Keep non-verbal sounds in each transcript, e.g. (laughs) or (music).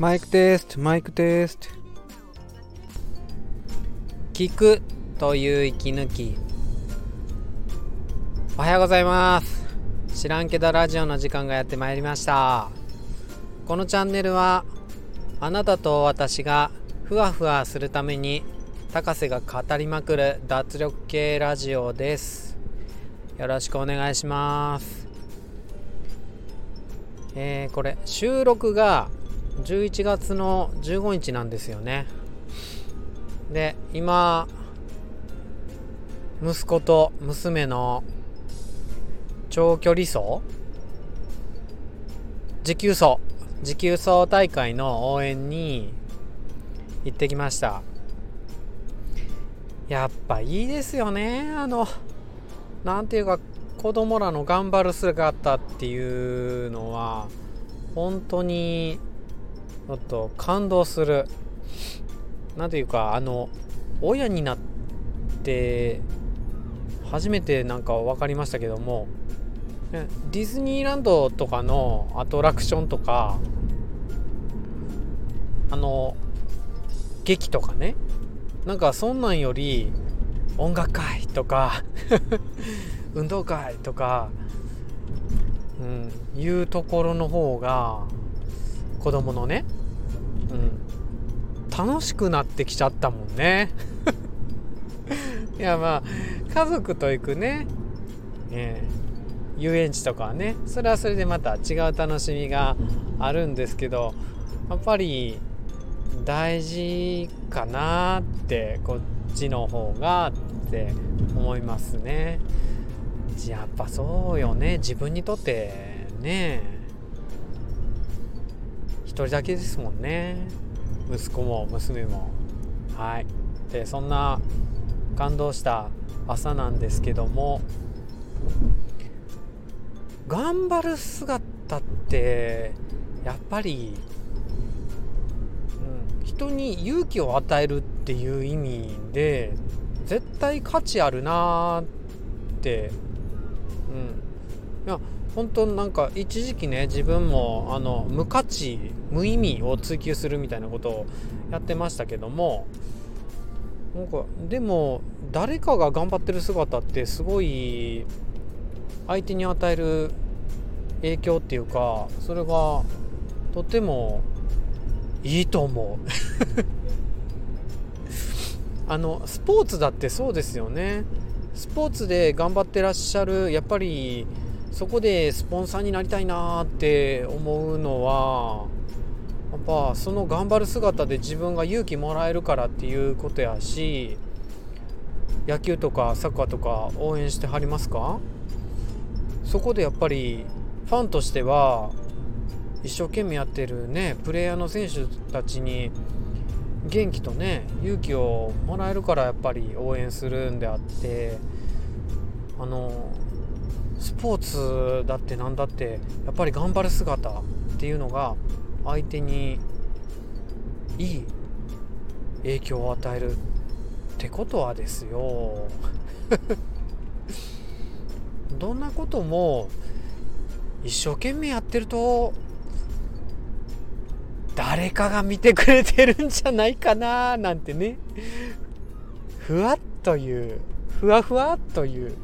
マイクテストマイクテスト聞くという息抜き。おはようございます。知らんけどラジオの時間がやってまいりました。このチャンネルはあなたと私がふわふわするために高瀬が語りまくる脱力系ラジオです。よろしくお願いします。えー、これ収録が11月の15日なんですよね。で今息子と娘の長距離走持久走持久走大会の応援に行ってきました。やっぱいいですよね。あのなんていうか子供らの頑張る姿っていうのは本当にょっと感動する。なんていうかあの親になって初めてなんか分かりましたけどもディズニーランドとかのアトラクションとかあの劇とかねなんかそんなんより音楽会とか (laughs) 運動会とか、うん、いうところの方が子供のね楽しくなってきちゃったもんね。いやまあ家族と行くね。ね遊園地とかはね。それはそれでまた違う楽しみがあるんですけどやっぱり大事かなってこっちの方がって思いますね。やっぱそうよね。自分にとってね。1人だけですもんね。息子も娘も。はい。でそんな感動した朝なんですけども。頑張る姿ってやっぱり、うん、人に勇気を与えるっていう意味で絶対価値あるなって。うん。いや本当なんか一時期ね自分もあの無価値無意味を追求するみたいなことをやってましたけどもなんかでも誰かが頑張ってる姿ってすごい相手に与える影響っていうかそれがとてもいいと思う。(laughs) あのスポーツだってそうですよね。スポーツで頑張ってらっしゃるやっぱりそこでスポンサーになりたいなって思うのはやっぱその頑張る姿で自分が勇気もらえるからっていうことやし野球とかサッカーとか応援してはりますか？そこでやっぱりファンとしては一生懸命やってるねプレイヤーの選手たちに元気とね勇気をもらえるからやっぱり応援するんであってあのスポーツだって何だってやっぱり頑張る姿っていうのが相手にいい影響を与えるってことはですよ。(laughs) どんなことも一生懸命やってると誰かが見てくれてるんじゃないかななんてね。ふわっというふわふわっという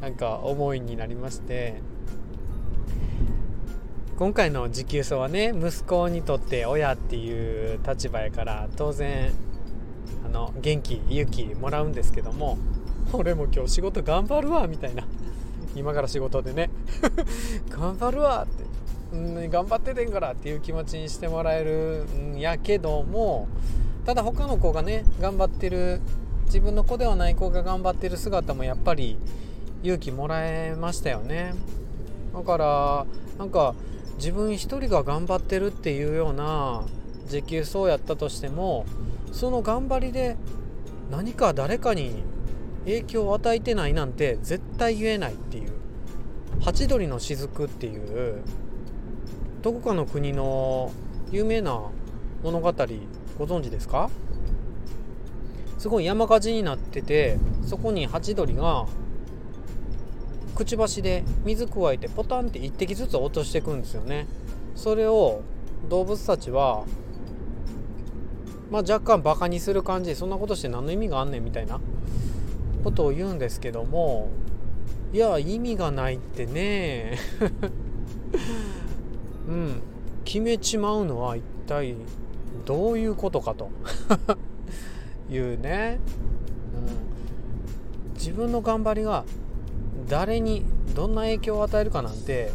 なんか思いになりまして今回の持久走はね息子にとって親っていう立場やから当然あの元気勇気もらうんですけども俺も今日仕事頑張るわみたいな今から仕事でね (laughs) 頑張るわって、頑張っててんからっていう気持ちにしてもらえるんやけどもただ他の子がね頑張ってる自分の子ではない子が頑張ってる姿もやっぱり勇気もらえましたよね。だからなんか自分一人が頑張ってるっていうような持久走やったとしてもその頑張りで何か誰かに影響を与えてないなんて絶対言えないっていう。ハチドリの雫っていうどこかの国の有名な物語ご存知ですか？すごい山火事になっててそこにハチドリがくちばしで水加えてポタンって1滴ずつ落としていくんですよね。それを動物たちはまあ、若干バカにする感じでそんなことして何の意味があんねんみたいなことを言うんですけどもいや意味がないってね。(laughs) うん。決めちまうのは一体どういうことかと。(laughs) いうね、うん、自分の頑張りが誰にどんな影響を与えるかなんて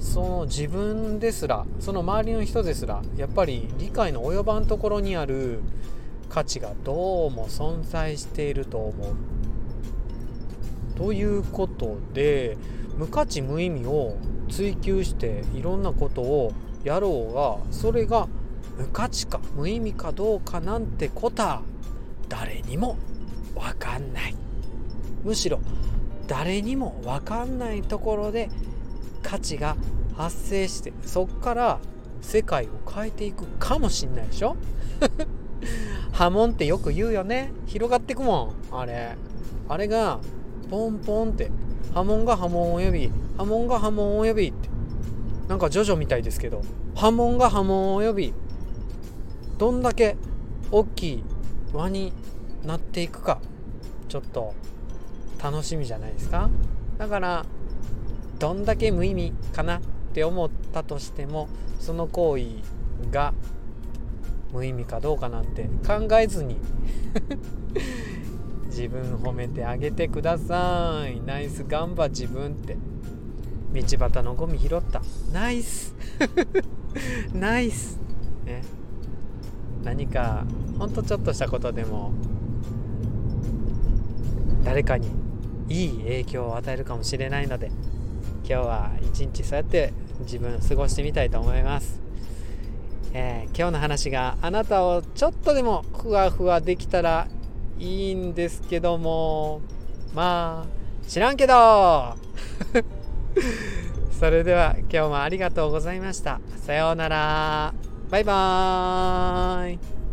その自分ですらその周りの人ですらやっぱり理解の及ばんところにある価値がどうも存在していると思う。ということで無価値無意味を追求していろんなことをやろうがそれが無価値か無意味かどうかなんてことは誰にも分かんないむしろ誰にも分かんないところで価値が発生してそっから世界を変えていくかもしんないでしょ？(laughs) 波紋ってよく言うよね。広がってくもんあれ。あれがポンポンって波紋が波紋を呼び波紋が波紋を呼びって。なんかジョジョみたいですけど波紋が波紋を呼びどんだけ大きい輪になっていくかちょっと。楽しみじゃないですか。だからどんだけ無意味かなって思ったとしてもその行為が無意味かどうかなんて考えずに (laughs) 自分褒めてあげてください。ナイスガンバ自分って。道端のゴミ拾った。ナイス。(laughs) ナイス。ね。何かほんとちょっとしたことでも誰かにいい影響を与えるかもしれないので今日は一日そうやって自分過ごしてみたいと思います、えー、今日の話があなたをちょっとでもふわふわできたらいいんですけどもまあ知らんけど。(laughs) それでは今日もありがとうございました。さようなら。バイバーイ。